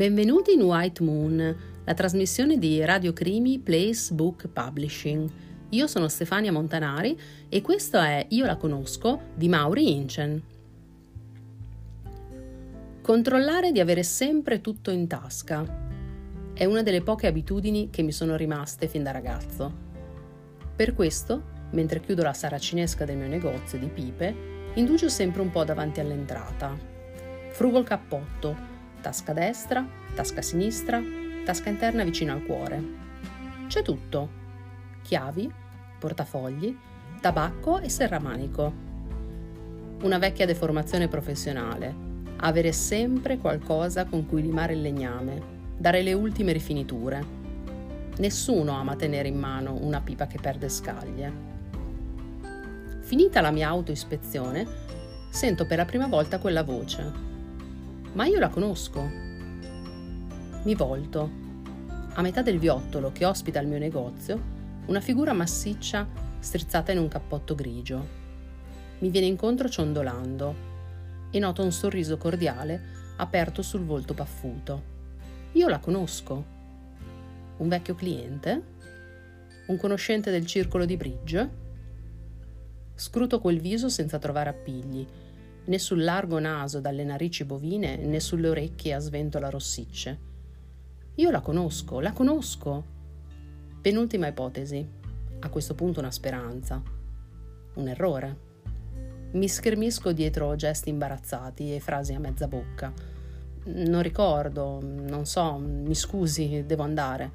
Benvenuti in White Moon, la trasmissione di Radio Crimi Place Book Publishing. Io sono Stefania Montanari e questo è Io la conosco di Mauri Incen. Controllare di avere sempre tutto in tasca è una delle poche abitudini che mi sono rimaste fin da ragazzo. Per questo, mentre chiudo la saracinesca del mio negozio di pipe, indugio sempre un po' davanti all'entrata. Frugo il cappotto, tasca destra, tasca sinistra, tasca interna vicino al cuore. C'è tutto. Chiavi, portafogli, tabacco e serramanico. Una vecchia deformazione professionale. Avere sempre qualcosa con cui limare il legname, dare le ultime rifiniture. Nessuno ama tenere in mano una pipa che perde scaglie. Finita la mia autoispezione, sento per la prima volta quella voce ma io la conosco. Mi volto. A metà del viottolo che ospita il mio negozio, una figura massiccia strizzata in un cappotto grigio. Mi viene incontro ciondolando e noto un sorriso cordiale aperto sul volto paffuto. Io la conosco. Un vecchio cliente? Un conoscente del circolo di bridge? Scruto quel viso senza trovare appigli né sul largo naso dalle narici bovine né sulle orecchie a sventola rossicce. Io la conosco, la conosco. Penultima ipotesi. A questo punto una speranza. Un errore. Mi schermisco dietro gesti imbarazzati e frasi a mezza bocca. Non ricordo, non so, mi scusi, devo andare.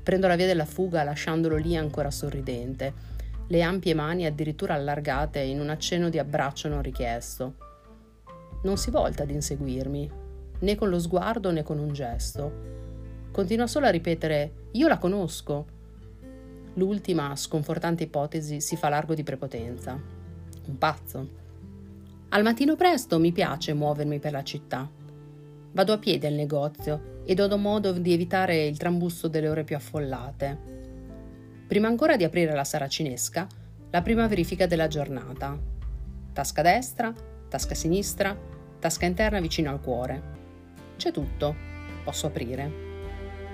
Prendo la via della fuga lasciandolo lì ancora sorridente le ampie mani addirittura allargate in un accenno di abbraccio non richiesto. Non si volta ad inseguirmi, né con lo sguardo né con un gesto. Continua solo a ripetere Io la conosco. L'ultima sconfortante ipotesi si fa largo di prepotenza. Un pazzo. Al mattino presto mi piace muovermi per la città. Vado a piedi al negozio ed ho modo di evitare il trambusto delle ore più affollate. Prima ancora di aprire la saracinesca, la prima verifica della giornata. Tasca destra, tasca sinistra, tasca interna vicino al cuore. C'è tutto, posso aprire.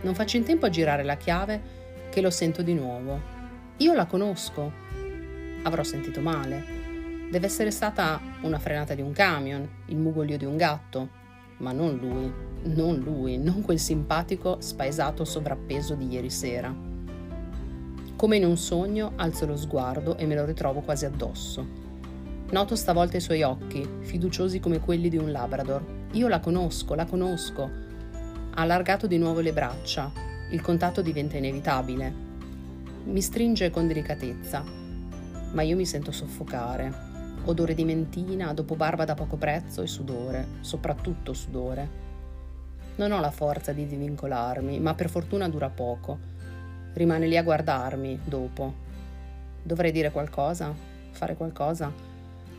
Non faccio in tempo a girare la chiave che lo sento di nuovo. Io la conosco. Avrò sentito male. Deve essere stata una frenata di un camion, il mugolio di un gatto, ma non lui, non lui, non quel simpatico, spaesato sovrappeso di ieri sera. Come in un sogno alzo lo sguardo e me lo ritrovo quasi addosso. Noto stavolta i suoi occhi, fiduciosi come quelli di un Labrador. Io la conosco, la conosco. Ha allargato di nuovo le braccia. Il contatto diventa inevitabile. Mi stringe con delicatezza, ma io mi sento soffocare. Odore di mentina, dopo barba da poco prezzo e sudore, soprattutto sudore. Non ho la forza di divincolarmi, ma per fortuna dura poco rimane lì a guardarmi dopo. Dovrei dire qualcosa? Fare qualcosa?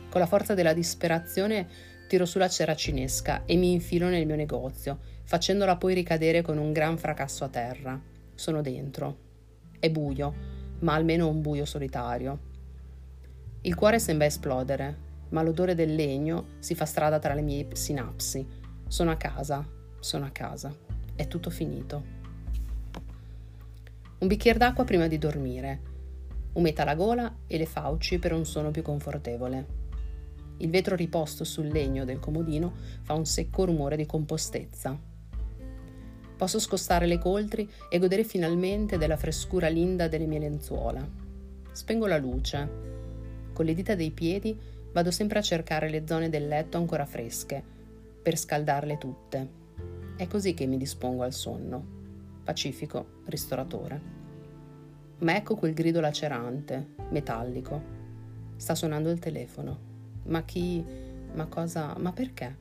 Con la forza della disperazione tiro sulla cera cinesca e mi infilo nel mio negozio, facendola poi ricadere con un gran fracasso a terra. Sono dentro. È buio, ma almeno un buio solitario. Il cuore sembra esplodere, ma l'odore del legno si fa strada tra le mie sinapsi. Sono a casa, sono a casa. È tutto finito un bicchiere d'acqua prima di dormire, umeta la gola e le fauci per un sonno più confortevole. Il vetro riposto sul legno del comodino fa un secco rumore di compostezza. Posso scostare le coltri e godere finalmente della frescura linda delle mie lenzuola. Spengo la luce. Con le dita dei piedi vado sempre a cercare le zone del letto ancora fresche, per scaldarle tutte. È così che mi dispongo al sonno pacifico, ristoratore. Ma ecco quel grido lacerante, metallico. Sta suonando il telefono. Ma chi? Ma cosa? Ma perché?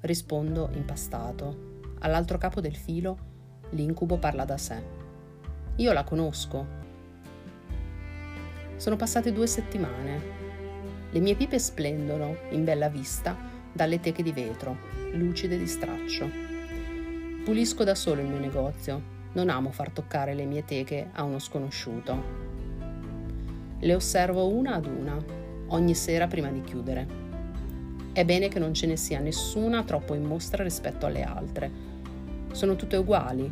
Rispondo impastato. All'altro capo del filo l'incubo parla da sé. Io la conosco. Sono passate due settimane. Le mie pipe splendono, in bella vista, dalle teche di vetro, lucide di straccio. Pulisco da solo il mio negozio, non amo far toccare le mie teche a uno sconosciuto. Le osservo una ad una, ogni sera prima di chiudere. È bene che non ce ne sia nessuna troppo in mostra rispetto alle altre. Sono tutte uguali,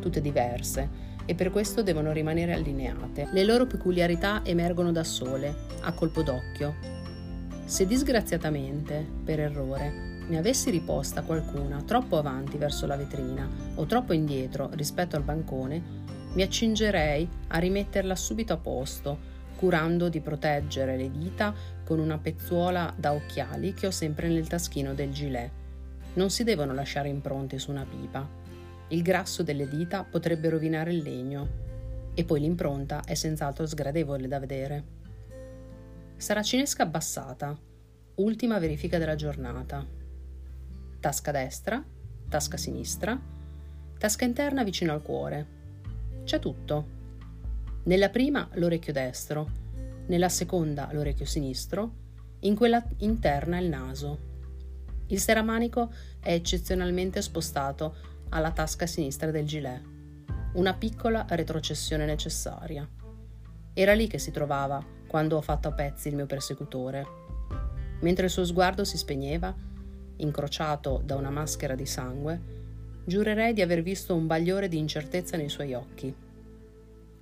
tutte diverse, e per questo devono rimanere allineate. Le loro peculiarità emergono da sole, a colpo d'occhio. Se disgraziatamente, per errore, ne avessi riposta qualcuna troppo avanti verso la vetrina o troppo indietro rispetto al bancone, mi accingerei a rimetterla subito a posto, curando di proteggere le dita con una pezzuola da occhiali che ho sempre nel taschino del gilet. Non si devono lasciare impronte su una pipa. Il grasso delle dita potrebbe rovinare il legno e poi l'impronta è senz'altro sgradevole da vedere. Saracinesca abbassata, ultima verifica della giornata. Tasca destra, tasca sinistra, tasca interna vicino al cuore. C'è tutto. Nella prima l'orecchio destro, nella seconda l'orecchio sinistro, in quella interna il naso. Il seramanico è eccezionalmente spostato alla tasca sinistra del gilet. Una piccola retrocessione necessaria. Era lì che si trovava quando ho fatto a pezzi il mio persecutore. Mentre il suo sguardo si spegneva, incrociato da una maschera di sangue, giurerei di aver visto un bagliore di incertezza nei suoi occhi.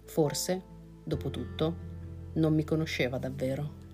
Forse, dopo tutto, non mi conosceva davvero.